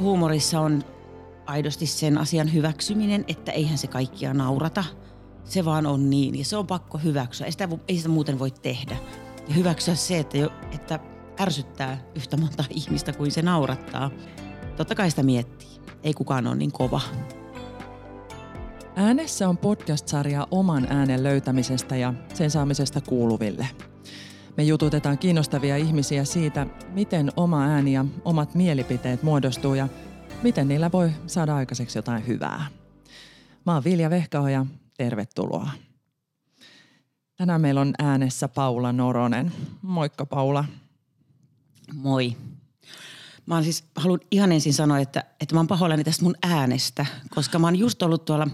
huumorissa on aidosti sen asian hyväksyminen, että eihän se kaikkia naurata. Se vaan on niin ja se on pakko hyväksyä. Ei sitä, ei sitä muuten voi tehdä. Ja hyväksyä se, että, jo, että ärsyttää yhtä monta ihmistä kuin se naurattaa. Totta kai sitä miettii. Ei kukaan ole niin kova. Äänessä on podcast-sarja oman äänen löytämisestä ja sen saamisesta kuuluville. Me jututetaan kiinnostavia ihmisiä siitä, miten oma ääni ja omat mielipiteet muodostuu ja miten niillä voi saada aikaiseksi jotain hyvää. Mä oon Vilja Vehkaoja, tervetuloa. Tänään meillä on äänessä Paula Noronen. Moikka Paula. Moi. Mä siis, haluan ihan ensin sanoa, että, että mä oon pahoillani tästä mun äänestä, koska mä oon just ollut tuolla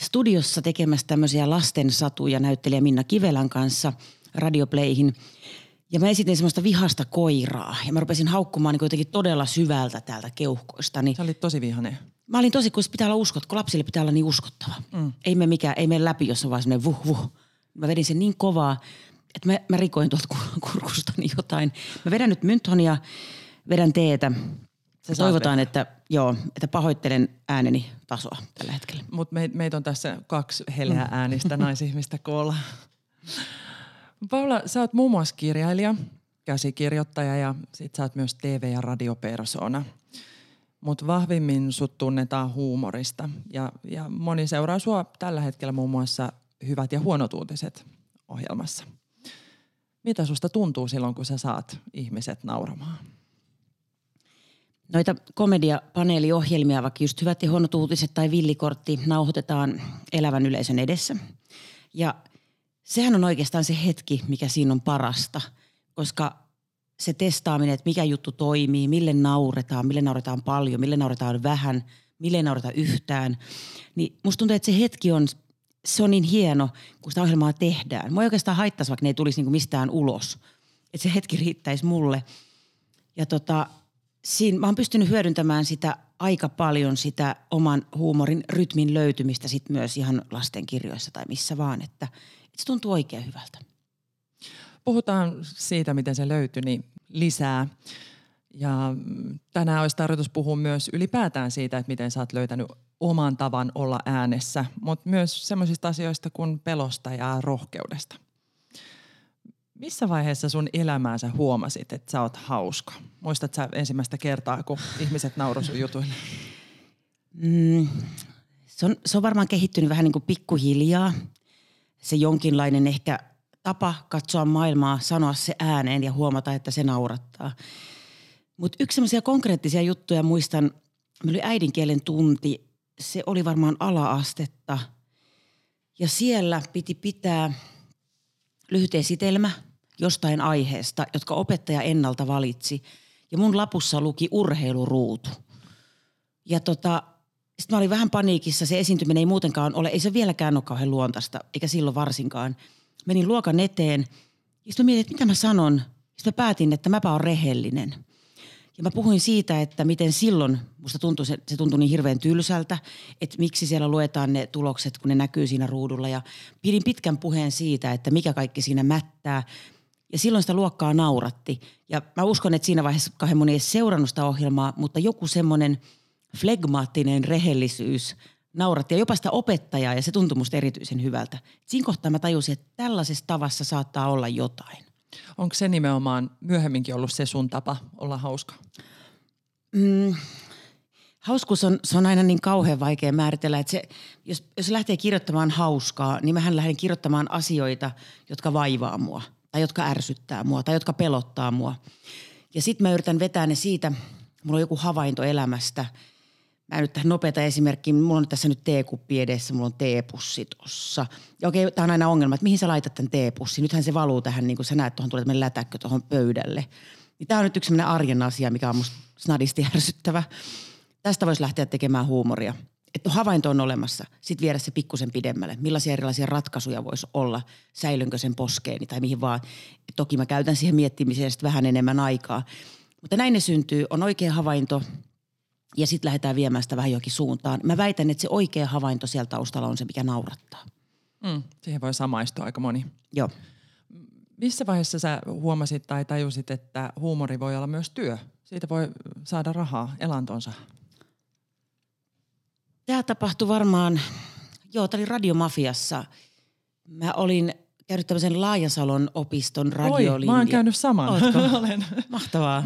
studiossa tekemässä tämmöisiä lasten satuja näyttelijä Minna Kivelän kanssa radiopleihin. Ja mä esitin semmoista vihasta koiraa ja mä rupesin haukkumaan niin jotenkin todella syvältä täältä keuhkoista. Niin Sä olit tosi vihainen. Mä olin tosi, kun pitää olla uskot, kun lapsille pitää olla niin uskottava. Mm. Ei me mikään, ei me läpi, jos on vaan semmoinen vuh vuh. Mä vedin sen niin kovaa, että mä, mä rikoin tuolta kurkustani jotain. Mä vedän nyt mynthonia, vedän teetä. Se toivotaan, että, joo, että pahoittelen ääneni tasoa tällä hetkellä. Mutta me, meitä on tässä kaksi heleää äänistä naisihmistä koolla. Paula, sä oot muun muassa kirjailija, käsikirjoittaja ja sit sä oot myös TV- ja radiopersona. Mutta vahvimmin sut tunnetaan huumorista ja, ja moni seuraa sua tällä hetkellä muun muassa Hyvät ja huonot uutiset ohjelmassa. Mitä susta tuntuu silloin, kun sä saat ihmiset nauramaan? Noita komediapaneeliohjelmia, vaikka just Hyvät ja huonot uutiset tai Villikortti, nauhoitetaan elävän yleisön edessä. Ja – sehän on oikeastaan se hetki, mikä siinä on parasta, koska se testaaminen, että mikä juttu toimii, mille nauretaan, mille nauretaan paljon, mille nauretaan vähän, mille naureta yhtään, niin musta tuntuu, että se hetki on, se on niin hieno, kun sitä ohjelmaa tehdään. Mua ei oikeastaan haittaisi, vaikka ne ei tulisi niinku mistään ulos. Että se hetki riittäisi mulle. Ja tota, siinä mä oon pystynyt hyödyntämään sitä aika paljon sitä oman huumorin rytmin löytymistä sit myös ihan lastenkirjoissa tai missä vaan, että – se tuntuu oikein hyvältä. Puhutaan siitä, miten se löytyi, niin lisää. Ja tänään olisi tarkoitus puhua myös ylipäätään siitä, että miten sä oot löytänyt oman tavan olla äänessä, mutta myös semmoisista asioista kuin pelosta ja rohkeudesta. Missä vaiheessa sun elämää sä huomasit, että sä oot hauska? Muistat sä ensimmäistä kertaa, kun ihmiset nauroi sun jutuille? Mm, se, on, se on varmaan kehittynyt vähän niin kuin pikkuhiljaa se jonkinlainen ehkä tapa katsoa maailmaa, sanoa se ääneen ja huomata, että se naurattaa. Mutta yksi semmoisia konkreettisia juttuja muistan, meillä oli äidinkielen tunti, se oli varmaan ala-astetta. Ja siellä piti pitää lyhyt esitelmä jostain aiheesta, jotka opettaja ennalta valitsi. Ja mun lapussa luki urheiluruutu. Ja tota, sitten mä olin vähän paniikissa, se esiintyminen ei muutenkaan ole, ei se vieläkään ole kauhean luontaista, eikä silloin varsinkaan. Menin luokan eteen, ja sitten mietin, että mitä mä sanon. Sitten mä päätin, että mäpä on rehellinen. Ja mä puhuin siitä, että miten silloin musta tuntui, se, se tuntui niin hirveän tylsältä, että miksi siellä luetaan ne tulokset, kun ne näkyy siinä ruudulla. Ja pidin pitkän puheen siitä, että mikä kaikki siinä mättää. Ja silloin sitä luokkaa nauratti. Ja mä uskon, että siinä vaiheessa kahden moni ei seurannut sitä ohjelmaa, mutta joku semmoinen – flegmaattinen rehellisyys nauratti ja jopa sitä opettajaa ja se tuntui musta erityisen hyvältä. Siinä kohtaa mä tajusin, että tällaisessa tavassa saattaa olla jotain. Onko se nimenomaan myöhemminkin ollut se sun tapa olla hauska? Mm, hauskuus on, se on aina niin kauhean vaikea määritellä, että se, jos, jos lähtee kirjoittamaan hauskaa, niin mähän lähden kirjoittamaan asioita, jotka vaivaa mua tai jotka ärsyttää mua tai jotka pelottaa mua. Ja sitten mä yritän vetää ne siitä, mulla on joku havainto elämästä – Mä nyt tähän nopeata esimerkkiä. Mulla on tässä nyt teekuppi edessä, mulla on teepussi tossa. Ja okei, tää on aina ongelma, että mihin sä laitat tämän teepussin. Nythän se valuu tähän, niin kuin sä näet, tuohon tulee tämmöinen lätäkkö tuohon pöydälle. Niin tää on nyt yksi sellainen arjen asia, mikä on musta snadisti ärsyttävä. Tästä voisi lähteä tekemään huumoria. Että havainto on olemassa, sitten viedä se pikkusen pidemmälle. Millaisia erilaisia ratkaisuja voisi olla, säilynkö sen poskeeni tai mihin vaan. Et toki mä käytän siihen miettimiseen vähän enemmän aikaa. Mutta näin ne syntyy, on oikea havainto, ja sitten lähdetään viemään sitä vähän johonkin suuntaan. Mä väitän, että se oikea havainto siellä taustalla on se, mikä naurattaa. Mm, siihen voi samaistua aika moni. Joo. Missä vaiheessa sä huomasit tai tajusit, että huumori voi olla myös työ siitä voi saada rahaa elantonsa? Tämä tapahtui varmaan, joo, tämä oli Radiomafiassa. Mä olin käynyt tämmöisen Laajasalon opiston radiolinjan. Oi, mä oon käynyt saman. Olen. Mahtavaa.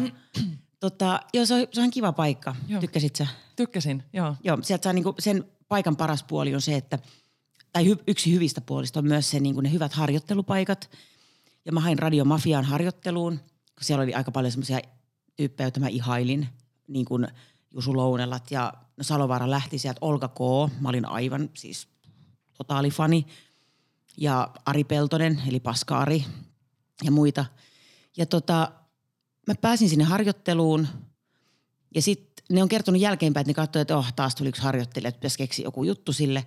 Tota, joo, se on, se on kiva paikka. Joo. Tykkäsit sä? Tykkäsin, joo. Joo, sieltä saa niinku, sen paikan paras puoli on se, että, tai hy, yksi hyvistä puolista on myös se, niinku ne hyvät harjoittelupaikat. Ja mä hain Radiomafiaan harjoitteluun, kun siellä oli aika paljon semmoisia tyyppejä, joita mä ihailin, niin kuin Jusu Lounelat ja no Salovaara lähti sieltä Olga K. Mä olin aivan siis totaalifani. Ja Ari Peltonen, eli Paska-Ari ja muita. Ja tota, mä pääsin sinne harjoitteluun ja sitten ne on kertonut jälkeenpäin, että ne katsoivat, että oh, taas tuli yksi harjoittelija, että pitäisi keksiä joku juttu sille.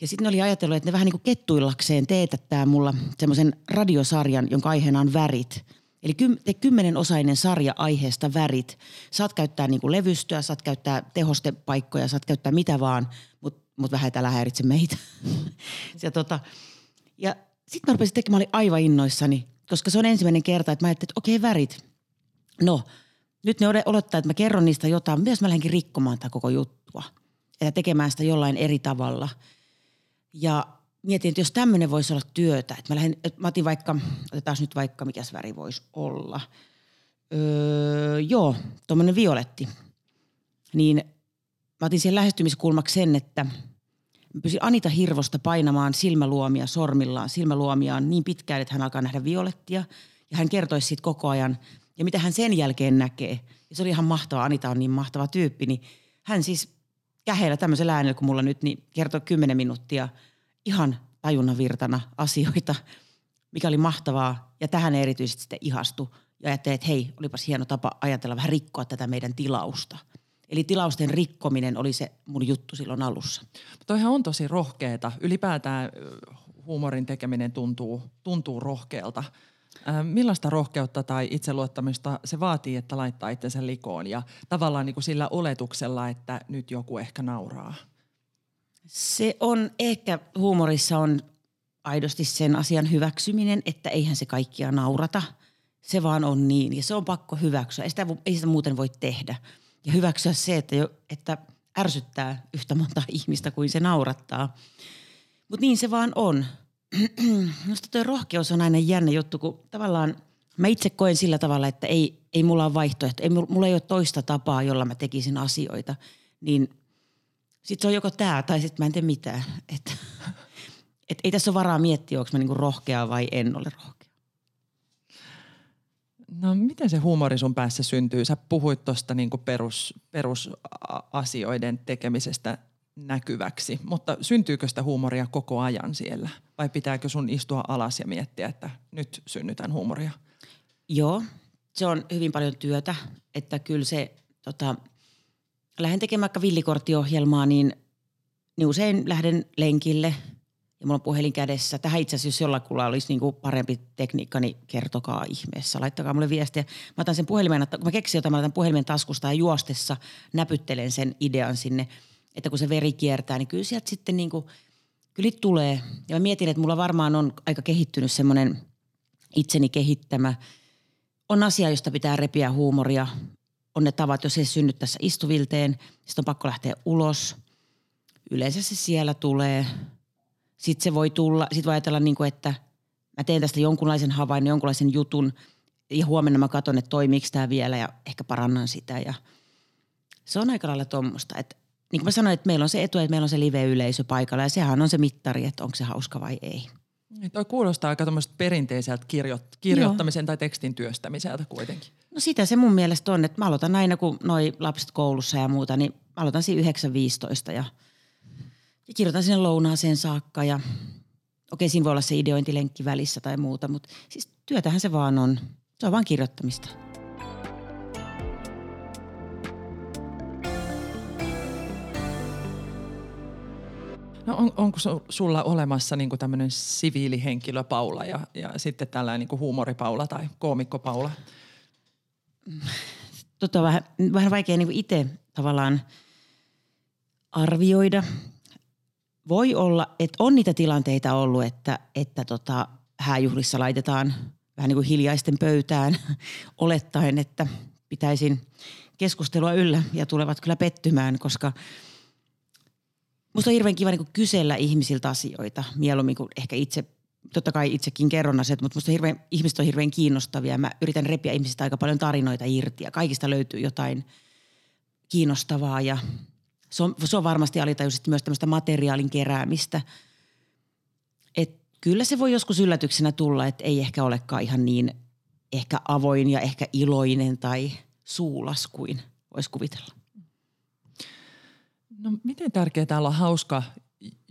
Ja sitten ne oli ajatellut, että ne vähän niin kuin kettuillakseen teetättää mulla semmoisen radiosarjan, jonka aiheena on värit. Eli te kymmenen osainen sarja aiheesta värit. Saat käyttää niin kuin levystöä, saat käyttää tehostepaikkoja, saat käyttää mitä vaan, mutta mut vähän ei häiritse meitä. ja tota, ja sitten mä rupesin tekemään, mä olin aivan innoissani, koska se on ensimmäinen kerta, että mä ajattelin, että okei värit. No, nyt ne odottaa, että mä kerron niistä jotain. Myös mä lähdenkin rikkomaan tätä koko juttua. Ja tekemään sitä jollain eri tavalla. Ja mietin, että jos tämmöinen voisi olla työtä, että mä, lähden, että mä otin vaikka, otetaan nyt vaikka, mikä väri voisi olla. Öö, joo, tuommoinen violetti. Niin mä otin siihen lähestymiskulmaksi sen, että – Mä pysin Anita Hirvosta painamaan silmäluomia sormillaan, silmäluomiaan niin pitkään, että hän alkaa nähdä violettia. Ja hän kertoisi siitä koko ajan. Ja mitä hän sen jälkeen näkee. Ja se oli ihan mahtava. Anita on niin mahtava tyyppi. Niin hän siis käheillä tämmöisellä äänellä kuin mulla nyt, niin kertoi kymmenen minuuttia ihan tajunnan virtana asioita, mikä oli mahtavaa. Ja tähän erityisesti sitten ihastui. Ja ajattelin, että hei, olipas hieno tapa ajatella vähän rikkoa tätä meidän tilausta – Eli tilausten rikkominen oli se mun juttu silloin alussa. Toihan on tosi rohkeeta. Ylipäätään huumorin tekeminen tuntuu, tuntuu rohkealta. Millaista rohkeutta tai itseluottamista se vaatii, että laittaa itsensä likoon ja tavallaan niin kuin sillä oletuksella, että nyt joku ehkä nauraa? Se on ehkä huumorissa on aidosti sen asian hyväksyminen, että eihän se kaikkia naurata. Se vaan on niin ja se on pakko hyväksyä. Ei sitä, ei sitä muuten voi tehdä – ja hyväksyä se, että, jo, että ärsyttää yhtä monta ihmistä kuin se naurattaa. Mutta niin se vaan on. Minusta tuo rohkeus on aina jännä juttu, kun tavallaan mä itse koen sillä tavalla, että ei, ei mulla ole vaihtoehto. Ei, mulla ei ole toista tapaa, jolla mä tekisin asioita. Niin sit se on joko tämä tai sitten mä en tee mitään. Et, et ei tässä ole varaa miettiä, onko mä niinku rohkea vai en ole rohkea. No miten se huumori sun päässä syntyy? Sä puhuit tuosta niinku perus, perusasioiden tekemisestä näkyväksi, mutta syntyykö sitä huumoria koko ajan siellä? Vai pitääkö sun istua alas ja miettiä, että nyt synnytän huumoria? Joo, se on hyvin paljon työtä, että kyllä se, tota, lähden tekemään vaikka villikorttiohjelmaa, niin, niin usein lähden lenkille – ja mulla on puhelin kädessä. Tähän itse asiassa, jos jollakulla olisi niin kuin parempi tekniikka, niin kertokaa ihmeessä. Laittakaa mulle viestiä. Mä otan sen puhelimen, kun mä keksin jotain, mä otan puhelimen taskusta ja juostessa näpyttelen sen idean sinne. Että kun se veri kiertää, niin kyllä sieltä sitten niin kuin, kyllä tulee. Ja mä mietin, että mulla varmaan on aika kehittynyt semmoinen itseni kehittämä. On asia, josta pitää repiä huumoria. On ne tavat, jos ei synny tässä istuvilteen, sitten on pakko lähteä ulos. Yleensä se siellä tulee – sitten se voi tulla, sitten voi ajatella niin kuin, että mä teen tästä jonkunlaisen havainnon, jonkunlaisen jutun ja huomenna mä katson, että toimiiko tämä vielä ja ehkä parannan sitä ja se on aika lailla tuommoista, että niin kuin mä sanoin, että meillä on se etu, että meillä on se live-yleisö paikalla ja sehän on se mittari, että onko se hauska vai ei. Niin, toi kuulostaa aika perinteiseltä kirjo- kirjoittamisen Joo. tai tekstin työstämiseltä kuitenkin. No sitä se mun mielestä on, että mä aloitan aina kun noi lapset koulussa ja muuta, niin mä aloitan siinä 9.15 ja – ja kirjoitan sinne lounaaseen saakka ja okei, siinä voi olla se ideointilenkki välissä tai muuta, mutta siis työtähän se vaan on. Se on vaan kirjoittamista. On, onko sulla olemassa niin tämmöinen siviilihenkilö Paula ja, ja sitten tällainen niin huumoripaula tai koomikko Paula? Tota, vähän, vähän vaikea niin itse tavallaan arvioida voi olla, että on niitä tilanteita ollut, että, että tota, hääjuhlissa laitetaan vähän niin kuin hiljaisten pöytään olettaen, että pitäisin keskustelua yllä ja tulevat kyllä pettymään, koska musta on hirveän kiva niin kysellä ihmisiltä asioita mieluummin kuin ehkä itse totta kai itsekin kerron asiat, mutta musta hirveän, ihmiset on hirveän kiinnostavia. Mä yritän repiä ihmisistä aika paljon tarinoita irti ja kaikista löytyy jotain kiinnostavaa ja se on, se on varmasti alitajuisesti myös tämmöistä materiaalin keräämistä. Et kyllä se voi joskus yllätyksenä tulla, että ei ehkä olekaan ihan niin ehkä avoin ja ehkä iloinen tai suulas kuin voisi kuvitella. No miten tärkeää olla hauska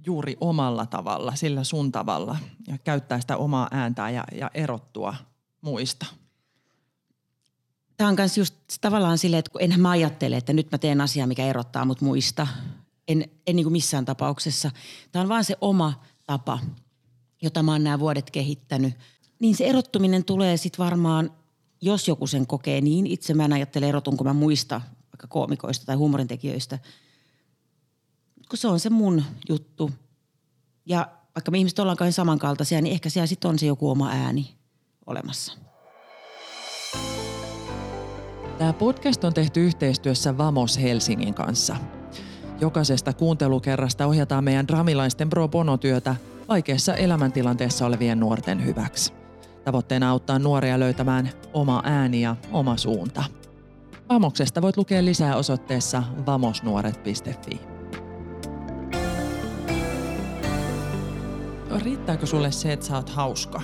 juuri omalla tavalla, sillä sun tavalla ja käyttää sitä omaa ääntää ja, ja erottua muista? Tämä on myös just tavallaan silleen, että enhän mä ajattele, että nyt mä teen asiaa, mikä erottaa mut muista. En, en niin kuin missään tapauksessa. Tämä on vaan se oma tapa, jota mä oon nämä vuodet kehittänyt. Niin se erottuminen tulee sitten varmaan, jos joku sen kokee niin. Itse mä en ajattele erotunko mä muista vaikka koomikoista tai huumorintekijöistä – kun se on se mun juttu. Ja vaikka me ihmiset ollaan kauhean samankaltaisia, niin ehkä siellä sitten on se joku oma ääni olemassa. Tämä podcast on tehty yhteistyössä Vamos Helsingin kanssa. Jokaisesta kuuntelukerrasta ohjataan meidän dramilaisten pro bono-työtä vaikeassa elämäntilanteessa olevien nuorten hyväksi. Tavoitteena auttaa nuoria löytämään oma ääni ja oma suunta. Vamoksesta voit lukea lisää osoitteessa vamosnuoret.fi. riittääkö sulle se, että sä oot hauska?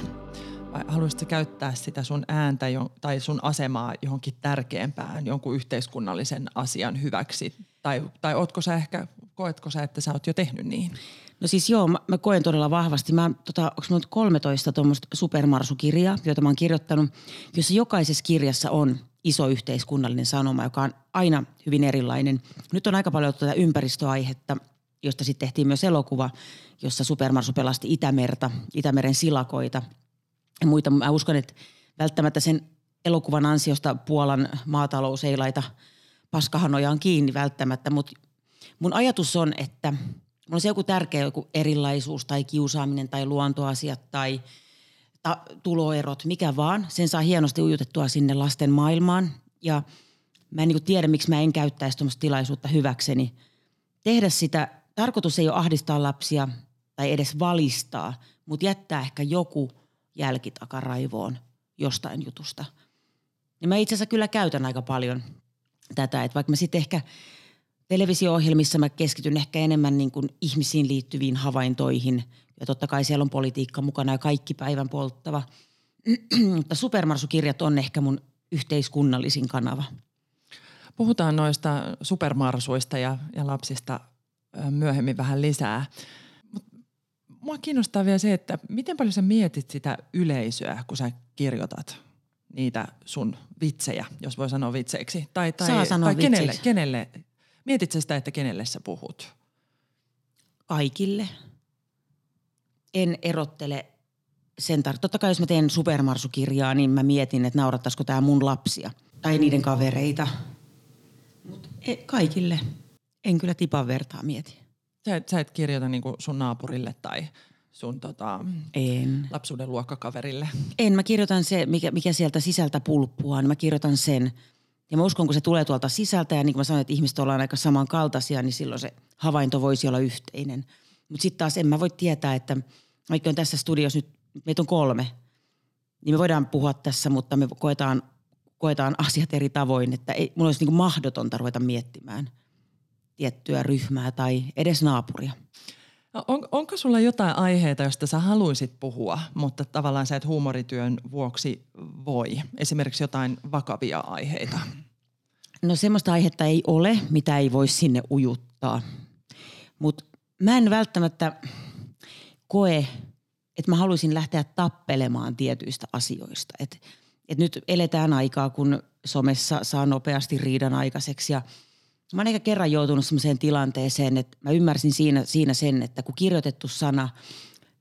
Vai haluaisitko käyttää sitä sun ääntä tai sun asemaa johonkin tärkeämpään, jonkun yhteiskunnallisen asian hyväksi? Tai, tai ootko sä ehkä, koetko sä, että sä oot jo tehnyt niin? No siis joo, mä, mä koen todella vahvasti. Mä, tota, onko mulla 13 tuommoista supermarsukirjaa, joita mä oon kirjoittanut, jossa jokaisessa kirjassa on iso yhteiskunnallinen sanoma, joka on aina hyvin erilainen. Nyt on aika paljon tätä ympäristöaihetta, josta sitten tehtiin myös elokuva, jossa Supermarsu pelasti Itämerta, Itämeren silakoita ja muita. Mä uskon, että välttämättä sen elokuvan ansiosta Puolan maatalous ei laita paskahanojaan kiinni välttämättä, mutta mun ajatus on, että mulla on se joku tärkeä joku erilaisuus tai kiusaaminen tai luontoasiat tai ta- tuloerot, mikä vaan. Sen saa hienosti ujutettua sinne lasten maailmaan ja mä en niin tiedä, miksi mä en käyttäisi tuommoista tilaisuutta hyväkseni. Tehdä sitä, tarkoitus ei ole ahdistaa lapsia – tai edes valistaa, mutta jättää ehkä joku jälki takaraivoon jostain jutusta. Ja mä itse asiassa kyllä käytän aika paljon tätä, että vaikka mä sitten ehkä televisio-ohjelmissa mä keskityn ehkä enemmän niin kuin ihmisiin liittyviin havaintoihin. Ja totta kai siellä on politiikka mukana ja kaikki päivän polttava. Mutta supermarsukirjat on ehkä mun yhteiskunnallisin kanava. Puhutaan noista supermarsuista ja, ja lapsista myöhemmin vähän lisää mua kiinnostaa vielä se, että miten paljon sä mietit sitä yleisöä, kun sä kirjoitat niitä sun vitsejä, jos voi sanoa vitseiksi. Tai, tai, Saa sanoa tai kenelle, kenelle, mietit sä sitä, että kenelle sä puhut? Kaikille. En erottele sen tar- Totta kai jos mä teen supermarsukirjaa, niin mä mietin, että naurattaisiko tämä mun lapsia tai niiden kavereita. Mutta e, kaikille. En kyllä tipan vertaa mieti. Sä et, sä et kirjoita niin sun naapurille tai sun tota, en. lapsuuden luokkakaverille? En, mä kirjoitan se, mikä, mikä sieltä sisältä pulppua, niin mä kirjoitan sen. Ja mä uskon, kun se tulee tuolta sisältä ja niin kuin mä sanoin, että ihmiset ollaan aika samankaltaisia, niin silloin se havainto voisi olla yhteinen. Mutta sitten taas en mä voi tietää, että vaikka on tässä studiossa nyt, meitä on kolme, niin me voidaan puhua tässä, mutta me koetaan, koetaan asiat eri tavoin, että ei, mulla olisi niin mahdotonta ruveta miettimään – tiettyä ryhmää tai edes naapuria. No, on, onko sulla jotain aiheita, josta sä haluaisit puhua, mutta tavallaan sä et huumorityön vuoksi voi? Esimerkiksi jotain vakavia aiheita. No semmoista aihetta ei ole, mitä ei voi sinne ujuttaa. Mutta mä en välttämättä koe, että mä haluaisin lähteä tappelemaan tietyistä asioista. Et, et nyt eletään aikaa, kun somessa saa nopeasti riidan aikaiseksi ja – Mä ehkä kerran joutunut sellaiseen tilanteeseen, että mä ymmärsin siinä, siinä sen, että kun kirjoitettu sana,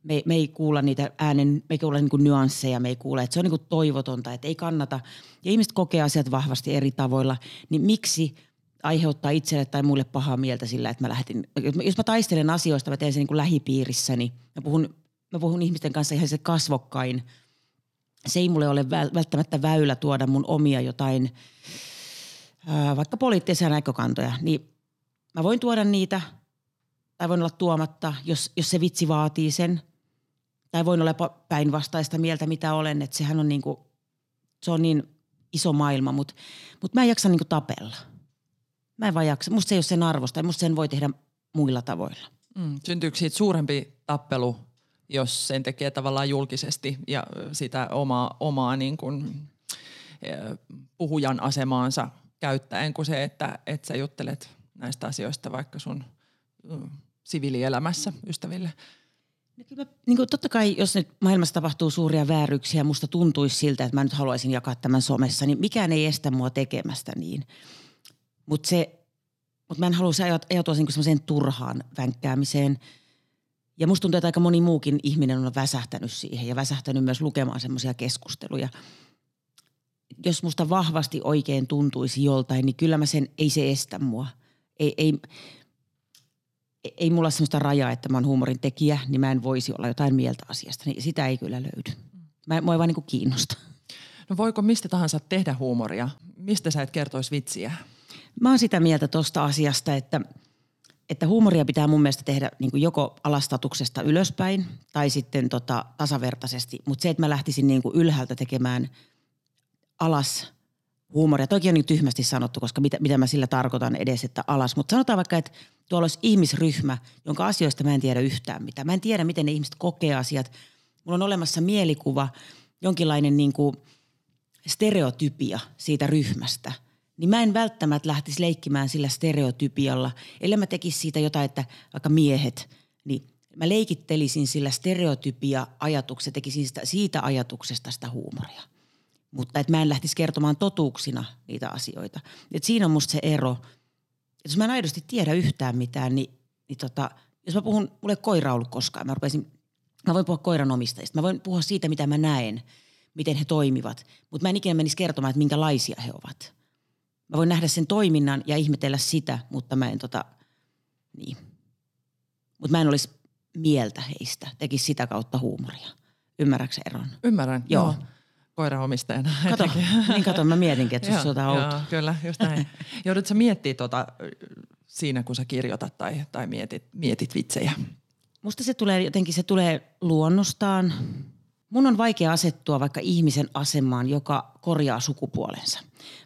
me, me ei kuulla niitä äänen, me ei kuulla niin nyansseja, me ei kuulla, että se on niin toivotonta, että ei kannata. Ja ihmiset kokee asiat vahvasti eri tavoilla, niin miksi aiheuttaa itselle tai muille pahaa mieltä sillä, että mä lähdin, jos mä taistelen asioista, mä teen sen niin lähipiirissäni, niin mä puhun, mä puhun ihmisten kanssa ihan se kasvokkain. Se ei mulle ole välttämättä väylä tuoda mun omia jotain – vaikka poliittisia näkökantoja, niin mä voin tuoda niitä tai voin olla tuomatta, jos, jos se vitsi vaatii sen. Tai voin olla päinvastaista mieltä, mitä olen, että sehän on niin kuin, se on niin iso maailma, mutta, mutta mä en jaksa niin kuin tapella. Mä en vaan jaksa. Musta se ei ole sen arvosta ja musta sen voi tehdä muilla tavoilla. Mm. Syntyykö siitä suurempi tappelu, jos sen tekee tavallaan julkisesti ja sitä omaa, omaa niin kuin, puhujan asemaansa käyttäen kuin se, että, että sä juttelet näistä asioista vaikka sun mm, siviilielämässä ystäville? No kyllä niin kuin totta kai, jos nyt maailmassa tapahtuu suuria vääryyksiä, musta tuntuisi siltä, että mä nyt haluaisin jakaa tämän somessa, niin mikään ei estä mua tekemästä niin. Mutta mutta mä en halua ajautua niin semmoiseen turhaan vänkkäämiseen. Ja musta tuntuu, että aika moni muukin ihminen on väsähtänyt siihen ja väsähtänyt myös lukemaan semmoisia keskusteluja. Jos musta vahvasti oikein tuntuisi joltain, niin kyllä mä sen, ei se estä mua. Ei, ei, ei mulla semmoista rajaa, että mä oon huumorin tekijä, niin mä en voisi olla jotain mieltä asiasta. Niin sitä ei kyllä löydy. Mä, mua ei vaan niin kiinnosta. No voiko mistä tahansa tehdä huumoria? Mistä sä et kertoisi vitsiä? Mä oon sitä mieltä tuosta asiasta, että, että huumoria pitää mun mielestä tehdä niin kuin joko alastatuksesta ylöspäin tai sitten tota, tasavertaisesti. Mutta se, että mä lähtisin niin kuin ylhäältä tekemään alas huumoria. Toki on niin tyhmästi sanottu, koska mitä, mitä mä sillä tarkoitan edes, että alas. Mutta sanotaan vaikka, että tuolla olisi ihmisryhmä, jonka asioista mä en tiedä yhtään mitään. Mä en tiedä, miten ne ihmiset kokee asiat. Mulla on olemassa mielikuva, jonkinlainen niin kuin stereotypia siitä ryhmästä – niin mä en välttämättä lähtisi leikkimään sillä stereotypialla. Ellei mä tekisi siitä jotain, että vaikka miehet, niin mä leikittelisin sillä stereotypia ajatuksesta, tekisin sitä, siitä ajatuksesta sitä huumoria. Mutta että mä en lähtisi kertomaan totuuksina niitä asioita. Et siinä on musta se ero. Et jos mä en aidosti tiedä yhtään mitään, niin, niin tota, jos mä puhun, mulle ei koira ollut koskaan. Mä, rupesin, mä voin puhua koiranomistajista. Mä voin puhua siitä, mitä mä näen, miten he toimivat. Mutta mä en ikinä menisi kertomaan, että minkälaisia he ovat – Mä voin nähdä sen toiminnan ja ihmetellä sitä, mutta mä en tota, niin. Mutta mä en olisi mieltä heistä, tekisi sitä kautta huumoria. Ymmärrätkö eron? Ymmärrän, joo. joo. Koiraomistajana. Kato, niin kato, mä mietinkin, että susta on joo, kyllä, just näin. Joudutko sä miettiä tota, siinä, kun sä kirjoitat tai, tai mietit, mietit vitsejä? Musta se tulee jotenkin, se tulee luonnostaan. Mun on vaikea asettua vaikka ihmisen asemaan, joka korjaa sukupuolensa.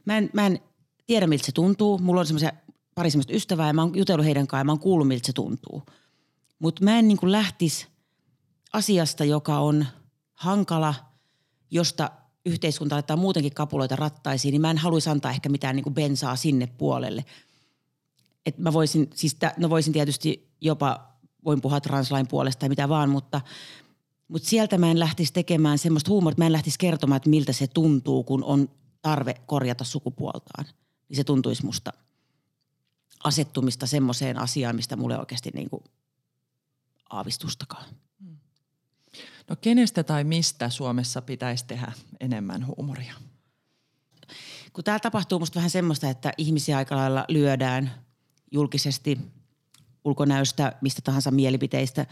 Mä en, mä en tiedä, miltä se tuntuu. Mulla on semmoisia pari semmoista ystävää ja mä oon jutellut heidän kanssaan ja mä oon kuullut, miltä se tuntuu. Mutta mä en niin lähtisi asiasta, joka on hankala, josta yhteiskunta laittaa muutenkin kapuloita rattaisiin, niin mä en haluaisi antaa ehkä mitään niin kuin bensaa sinne puolelle. Et mä voisin, siis tä, no voisin tietysti jopa, voin puhua translain puolesta tai mitä vaan, mutta, mutta sieltä mä en lähtisi tekemään semmoista huumoria, mä en lähtisi kertomaan, että miltä se tuntuu, kun on tarve korjata sukupuoltaan – niin se tuntuisi musta asettumista semmoiseen asiaan, mistä mulle oikeasti niin kuin aavistustakaan. No kenestä tai mistä Suomessa pitäisi tehdä enemmän huumoria? Kun täällä tapahtuu musta vähän semmoista, että ihmisiä aika lailla lyödään julkisesti ulkonäöstä, mistä tahansa mielipiteistä.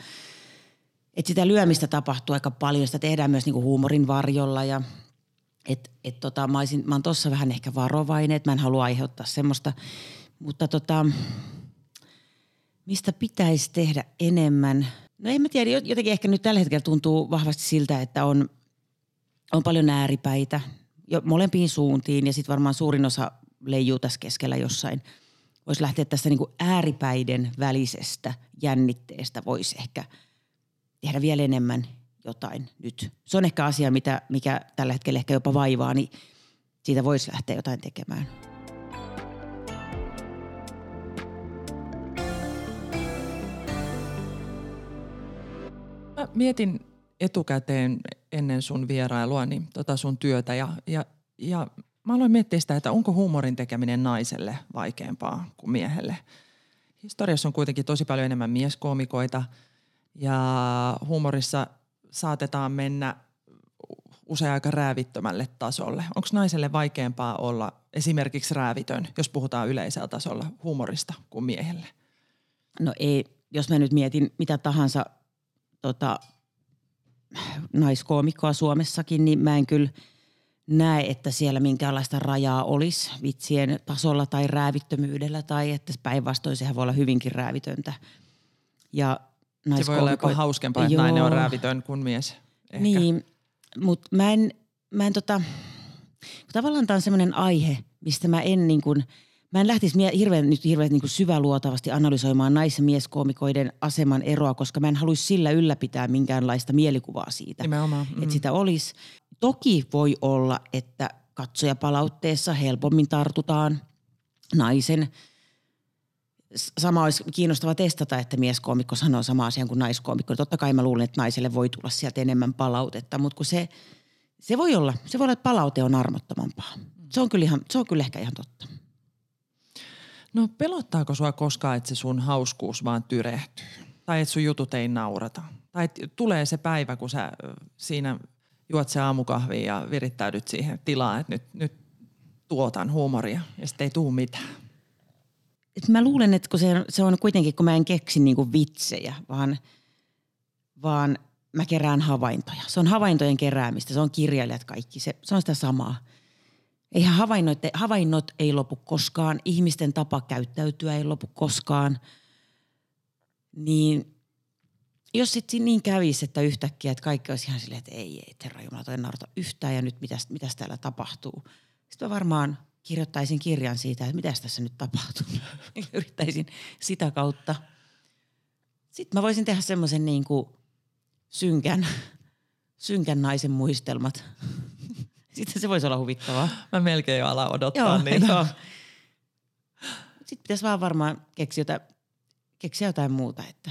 Että sitä lyömistä tapahtuu aika paljon. Sitä tehdään myös niinku huumorin varjolla ja et, et tota, mä, olisin, mä oon tossa vähän ehkä varovainen, että mä en halua aiheuttaa semmoista. Mutta tota, mistä pitäisi tehdä enemmän? No en mä tiedä, jotenkin ehkä nyt tällä hetkellä tuntuu vahvasti siltä, että on, on paljon ääripäitä jo molempiin suuntiin ja sitten varmaan suurin osa leijuu tässä keskellä jossain. Voisi lähteä tästä niin kuin ääripäiden välisestä jännitteestä, voisi ehkä tehdä vielä enemmän jotain nyt. Se on ehkä asia, mitä, mikä tällä hetkellä ehkä jopa vaivaa, niin siitä voisi lähteä jotain tekemään. Mietin etukäteen ennen sun vierailua niin tota sun työtä ja, ja, ja mä aloin miettiä sitä, että onko huumorin tekeminen naiselle vaikeampaa kuin miehelle. Historiassa on kuitenkin tosi paljon enemmän mieskoomikoita ja huumorissa saatetaan mennä usein aika räävittömälle tasolle. Onko naiselle vaikeampaa olla esimerkiksi räävitön, jos puhutaan yleisellä tasolla huumorista kuin miehelle? No ei, jos mä nyt mietin mitä tahansa tota, naiskoomikkoa Suomessakin, niin mä en kyllä näe, että siellä minkäänlaista rajaa olisi vitsien tasolla tai räävittömyydellä tai että päinvastoin sehän voi olla hyvinkin räävitöntä. Ja se voi olla jopa hauskempaa, että Joo. nainen on räävitön kuin mies. Ehkä. Niin, mutta mä en, mä en tota, tavallaan tämä on sellainen aihe, mistä mä en niin kuin, mä en lähtisi mie- hirveän, nyt hirveän niin syväluotavasti analysoimaan nais- ja mieskoomikoiden aseman eroa, koska mä en haluaisi sillä ylläpitää minkäänlaista mielikuvaa siitä, Nimenomaan. Mm. että sitä olisi. Toki voi olla, että katsojapalautteessa helpommin tartutaan naisen – sama olisi kiinnostava testata, että mieskoomikko sanoo sama asian kuin naiskoomikko. Totta kai mä luulen, että naiselle voi tulla sieltä enemmän palautetta, mutta kun se, se voi olla, se voi olla, että palaute on armottomampaa. Se on kyllä, ihan, se on kyllä ehkä ihan totta. No pelottaako sua koskaan, että se sun hauskuus vaan tyrehtyy? Tai että sun jutut ei naurata? Tai tulee se päivä, kun sä siinä juot se aamukahvia ja virittäydyt siihen tilaan, että nyt, nyt tuotan huumoria ja sitten ei tuu mitään? et mä luulen, että kun se, se on kuitenkin, kun mä en keksi niinku vitsejä, vaan, vaan mä kerään havaintoja. Se on havaintojen keräämistä, se on kirjailijat kaikki, se, se on sitä samaa. Eihän havainnot, havainnot ei lopu koskaan, ihmisten tapa käyttäytyä ei lopu koskaan. Niin jos sitten niin kävisi, että yhtäkkiä, että kaikki olisi ihan silleen, että ei, ei, herra Jumala, toi naurata yhtään ja nyt mitäs, mitäs täällä tapahtuu. Sitten varmaan – kirjoittaisin kirjan siitä, että mitä tässä nyt tapahtuu. Yrittäisin sitä kautta. Sitten mä voisin tehdä semmoisen niin kuin synkän, synkän naisen muistelmat. Sitten se voisi olla huvittavaa. Mä melkein jo ala odottaa joo, niitä. Joo. Sitten pitäisi vaan varmaan keksiä jotain, keksiä jotain muuta. Että.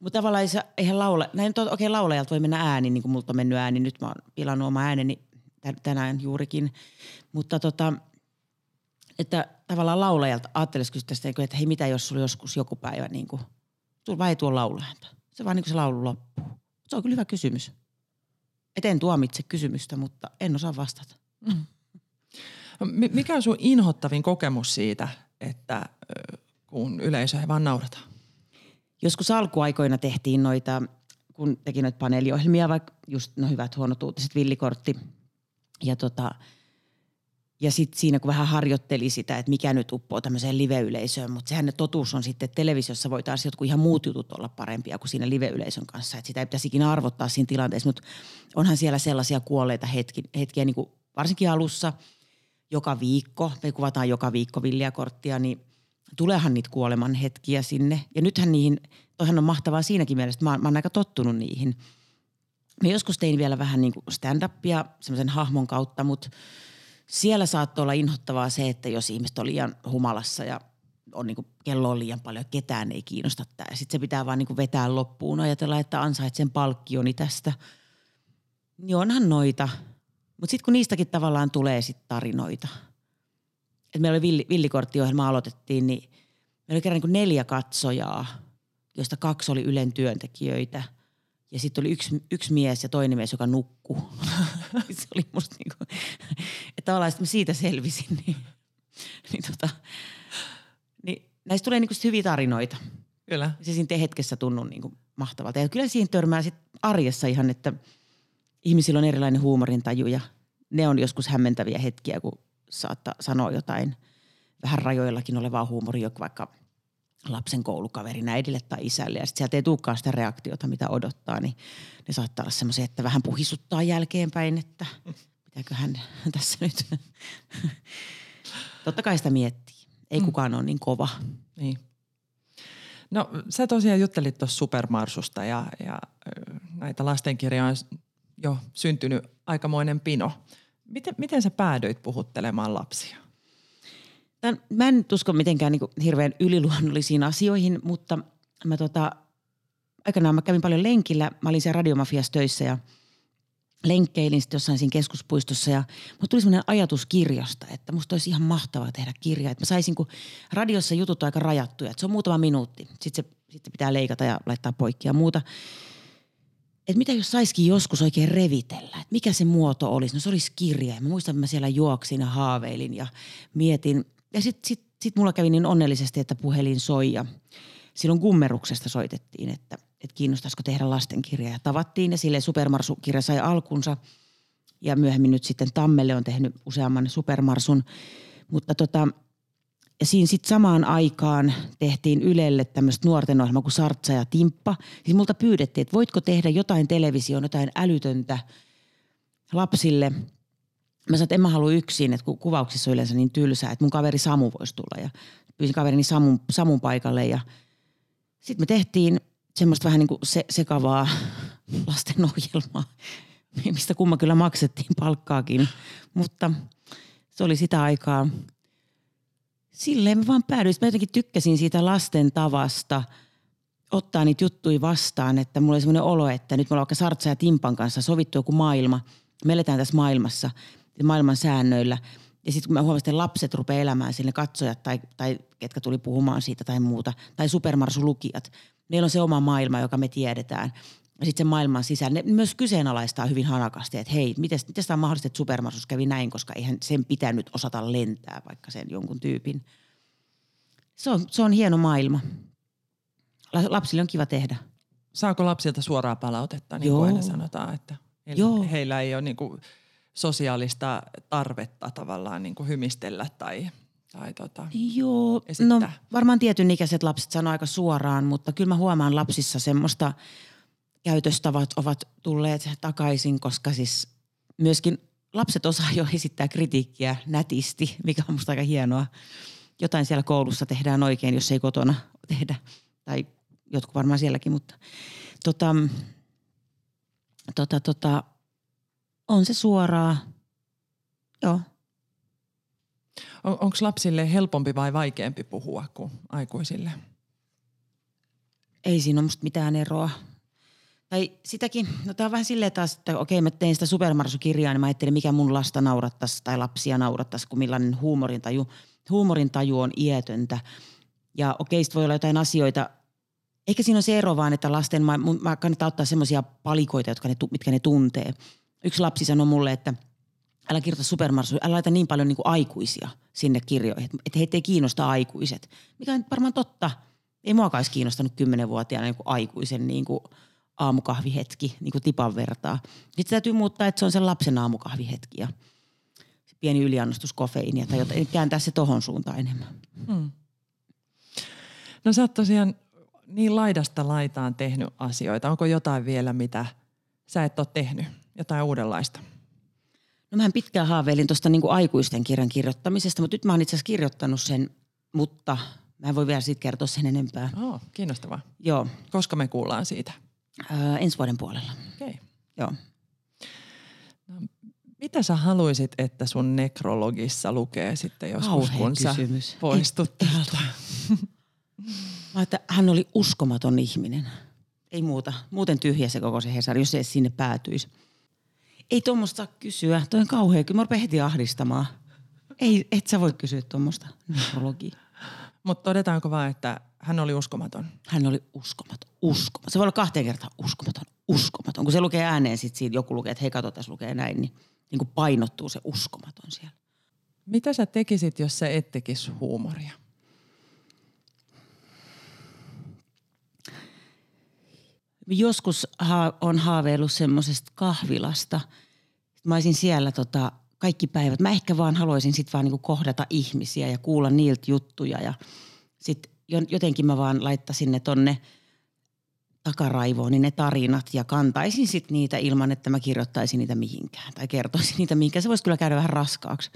Mutta tavallaan eihän laula, näin okei okay, laulajalta voi mennä ääni, niin kuin multa on mennyt ääni. Nyt mä oon pilannut oma ääneni tänään juurikin. Mutta tota, että tavallaan laulajalta ajattelisiko tästä, että hei mitä jos sulla joskus joku päivä niin kuin, sulla vai tuo laulajanta. Se vaan niin kuin se laulu loppuu. Se on kyllä hyvä kysymys. Et en tuomitse kysymystä, mutta en osaa vastata. Mm. Mikä on sun inhottavin kokemus siitä, että kun yleisö ei vaan naurata? Joskus alkuaikoina tehtiin noita, kun teki noita paneeliohjelmia, vaikka just no hyvät huonot uutiset, villikortti – ja tota, ja sitten siinä kun vähän harjoitteli sitä, että mikä nyt uppoo tämmöiseen live-yleisöön, mutta sehän totuus on sitten, että televisiossa voi taas jotkut ihan muut jutut olla parempia kuin siinä live-yleisön kanssa. Että sitä ei pitäisi ikinä arvottaa siinä tilanteessa, mutta onhan siellä sellaisia kuolleita hetki, hetkiä, niin kuin varsinkin alussa, joka viikko, me kuvataan joka viikko villiakorttia, niin tuleehan niitä kuoleman hetkiä sinne. Ja nythän niihin, toihan on mahtavaa siinäkin mielessä, että mä, mä oon aika tottunut niihin – Mä joskus tein vielä vähän niin kuin stand-upia semmoisen hahmon kautta, mutta siellä saattoi olla inhottavaa se, että jos ihmiset on liian humalassa ja on niin kuin, kello on liian paljon, ketään ei kiinnosta tämä. Sitten se pitää vaan niin kuin vetää loppuun, ajatella, että ansait sen palkkioni tästä. Niin onhan noita. Mutta sitten kun niistäkin tavallaan tulee sitten tarinoita. Et meillä oli villi, villikorttiohjelma aloitettiin, niin meillä oli kerran niin neljä katsojaa, joista kaksi oli Ylen työntekijöitä – ja sitten oli yksi, yksi mies ja toinen mies, joka nukkuu. se oli musta niinku, että tavallaan mä siitä selvisin. Niin, niin, tota, niin näistä tulee niinku hyviä tarinoita. Kyllä. Se siinä hetkessä tunnu niinku mahtavalta. Ja kyllä siihen törmää sit arjessa ihan, että ihmisillä on erilainen huumorintaju ja ne on joskus hämmentäviä hetkiä, kun saattaa sanoa jotain vähän rajoillakin olevaa huumoria, vaikka – lapsen koulukaverin äidille tai isälle ja sitten sieltä ei tulekaan sitä reaktiota, mitä odottaa, niin ne saattaa olla semmoisia, että vähän puhisuttaa jälkeenpäin, että pitääkö hän tässä nyt. Totta kai sitä miettii. Ei mm. kukaan ole niin kova. Niin. No sä tosiaan juttelit tuossa Supermarsusta ja, ja näitä lastenkirjoja on jo syntynyt aikamoinen pino. Miten, miten sä päädyit puhuttelemaan lapsia? Tämän, mä en usko mitenkään niin hirveän yliluonnollisiin asioihin, mutta mä tota, aikanaan mä kävin paljon lenkillä. Mä olin siellä radiomafiassa töissä ja lenkkeilin sitten jossain siinä keskuspuistossa ja mulla tuli semmoinen ajatus kirjasta, että musta olisi ihan mahtavaa tehdä kirja. Että mä saisin, kun radiossa jutut on aika rajattuja, että se on muutama minuutti. Sitten se sitten pitää leikata ja laittaa poikki ja muuta. Että mitä jos saisikin joskus oikein revitellä, että mikä se muoto olisi? No se olisi kirja. Ja mä muistan, että mä siellä juoksin ja haaveilin ja mietin, ja sitten sit, sit mulla kävi niin onnellisesti, että puhelin soi ja silloin kummeruksesta soitettiin, että, että kiinnostaisiko tehdä lastenkirja. Ja tavattiin ja sille Supermarsu-kirja sai alkunsa. ja myöhemmin nyt sitten Tammelle on tehnyt useamman supermarsun. Mutta tota, ja siinä sitten samaan aikaan tehtiin Ylelle tämmöistä nuorten ohjelma kuin Sartsa ja Timppa. Siis multa pyydettiin, että voitko tehdä jotain televisioon, jotain älytöntä lapsille. Mä sanoin, että en mä halua yksin, että kun kuvauksissa on yleensä niin tylsää, että mun kaveri Samu voisi tulla. Ja pyysin kaverini Samun, Samun paikalle ja sitten me tehtiin semmoista vähän niin kuin se, sekavaa lasten ohjelmaa, mistä kumma kyllä maksettiin palkkaakin. Mutta se oli sitä aikaa – silleen mä vaan päädyin. Mä jotenkin tykkäsin siitä lasten tavasta ottaa niitä juttuja vastaan, että mulla oli semmoinen olo, että nyt me ollaan vaikka Sartsa ja Timpan kanssa sovittu joku maailma. Me eletään tässä maailmassa, maailman säännöillä. Ja sitten kun mä huomasin, että lapset rupeaa elämään sille katsojat tai, tai ketkä tuli puhumaan siitä tai muuta, tai supermarsulukijat. Meillä on se oma maailma, joka me tiedetään ja sitten sen maailman sisällä. Ne myös kyseenalaistaa hyvin hanakasti, että hei, miten tämä on mahdollista, että Supermarsus kävi näin, koska eihän sen pitänyt osata lentää vaikka sen jonkun tyypin. Se on, se on hieno maailma. Lapsille on kiva tehdä. Saako lapsilta suoraa palautetta, niin Joo. kuin aina sanotaan, että Joo. heillä ei ole niin kuin sosiaalista tarvetta tavallaan niin kuin hymistellä tai tai tota, Joo, esittää. no varmaan tietyn ikäiset lapset sanoo aika suoraan, mutta kyllä mä huomaan lapsissa semmoista – käytöstavat ovat tulleet takaisin, koska siis myöskin lapset osaa jo esittää kritiikkiä nätisti, mikä on musta aika hienoa. Jotain siellä koulussa tehdään oikein, jos ei kotona tehdä. Tai jotkut varmaan sielläkin, mutta tota, tota, tota, on se suoraa. Joo. On, Onko lapsille helpompi vai vaikeampi puhua kuin aikuisille? Ei siinä ole musta mitään eroa. Tai sitäkin, no tämä on vähän silleen taas, että okei mä tein sitä supermarsukirjaa, niin mä ajattelin mikä mun lasta naurattaisi tai lapsia naurattaisi, kun millainen huumorintaju, huumorintaju on iätöntä. Ja okei, sitten voi olla jotain asioita, ehkä siinä on se ero vaan, että lasten, mä, mä kannattaa ottaa semmoisia palikoita, jotka ne, mitkä ne tuntee. Yksi lapsi sanoi mulle, että älä kirjoita supermarsuja, älä laita niin paljon niin kuin aikuisia sinne kirjoihin, että heitä ei kiinnosta aikuiset. Mikä on varmaan totta. Ei muakaan olisi kiinnostanut kymmenenvuotiaana niin aikuisen niin kuin – aamukahvihetki, niin kuin tipan vertaa. Sitten täytyy muuttaa, että se on sen lapsen aamukahvihetki ja se pieni yliannostus kofeiinia tai jotain, kääntää se tohon suuntaan enemmän. Hmm. No sä oot tosiaan niin laidasta laitaan tehnyt asioita. Onko jotain vielä, mitä sä et ole tehnyt? Jotain uudenlaista? No mähän pitkään haaveilin tuosta niin aikuisten kirjan kirjoittamisesta, mutta nyt mä oon itse asiassa kirjoittanut sen, mutta mä en voi vielä siitä kertoa sen enempää. Oh, kiinnostavaa. Joo. Koska me kuullaan siitä? Öö, ensi vuoden puolella. Okei. Okay. Joo. No, mitä sä haluaisit, että sun nekrologissa lukee sitten joskus, kun kysymys. sä poistut täältä? Mä että hän oli uskomaton ihminen. Ei muuta. Muuten tyhjä se koko se Hesari, jos se sinne päätyisi. Ei tuommoista kysyä. Toi on kauhea. Kyllä mä heti ahdistamaan. Ei, et sä voi kysyä tuommoista nekrologia. Mutta todetaanko vaan, että hän oli uskomaton? Hän oli uskomaton, uskomaton. Se voi olla kahteen kertaan uskomaton, uskomaton. Kun se lukee ääneen, sitten siinä joku lukee, että hei kato, tässä lukee näin, niin, niin kuin painottuu se uskomaton siellä. Mitä sä tekisit, jos sä et tekisi huumoria? Joskus ha- on haaveillut semmoisesta kahvilasta. Mä olisin siellä tota, kaikki päivät. Mä ehkä vaan haluaisin sitten vaan niinku kohdata ihmisiä ja kuulla niiltä juttuja ja sitten jotenkin mä vaan laittaisin ne tonne takaraivoon, niin ne tarinat ja kantaisin sitten niitä ilman, että mä kirjoittaisin niitä mihinkään tai kertoisin niitä mihinkään. Se voisi kyllä käydä vähän raskaaksi,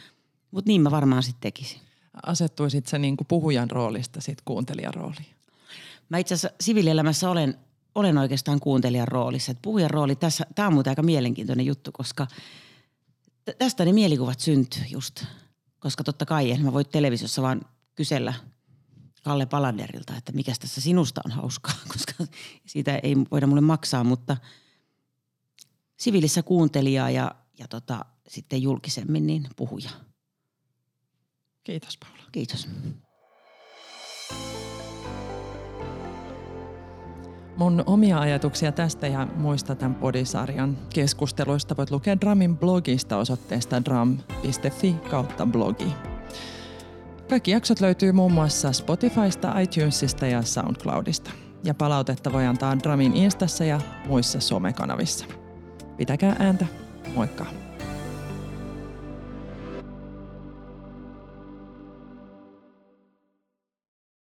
mutta niin mä varmaan sitten tekisin. Asettuisit se niin kuin puhujan roolista sitten kuuntelijan rooliin? Mä itse asiassa siviilielämässä olen, olen oikeastaan kuuntelijan roolissa. Et puhujan rooli, tässä, tämä on muuten aika mielenkiintoinen juttu, koska – tästä ne mielikuvat syntyy just. Koska totta kai en mä voi televisiossa vaan kysellä Kalle Palanderilta, että mikä tässä sinusta on hauskaa, koska siitä ei voida mulle maksaa, mutta siviilissä kuuntelija ja, ja tota, sitten julkisemmin niin puhuja. Kiitos Paula. Kiitos. Mun omia ajatuksia tästä ja muista tämän podisarjan keskusteluista voit lukea Dramin blogista osoitteesta dram.fi kautta blogi. Kaikki jaksot löytyy muun muassa Spotifysta, iTunesista ja SoundCloudista. Ja palautetta voi antaa Dramin Instassa ja muissa somekanavissa. Pitäkää ääntä. Moikka!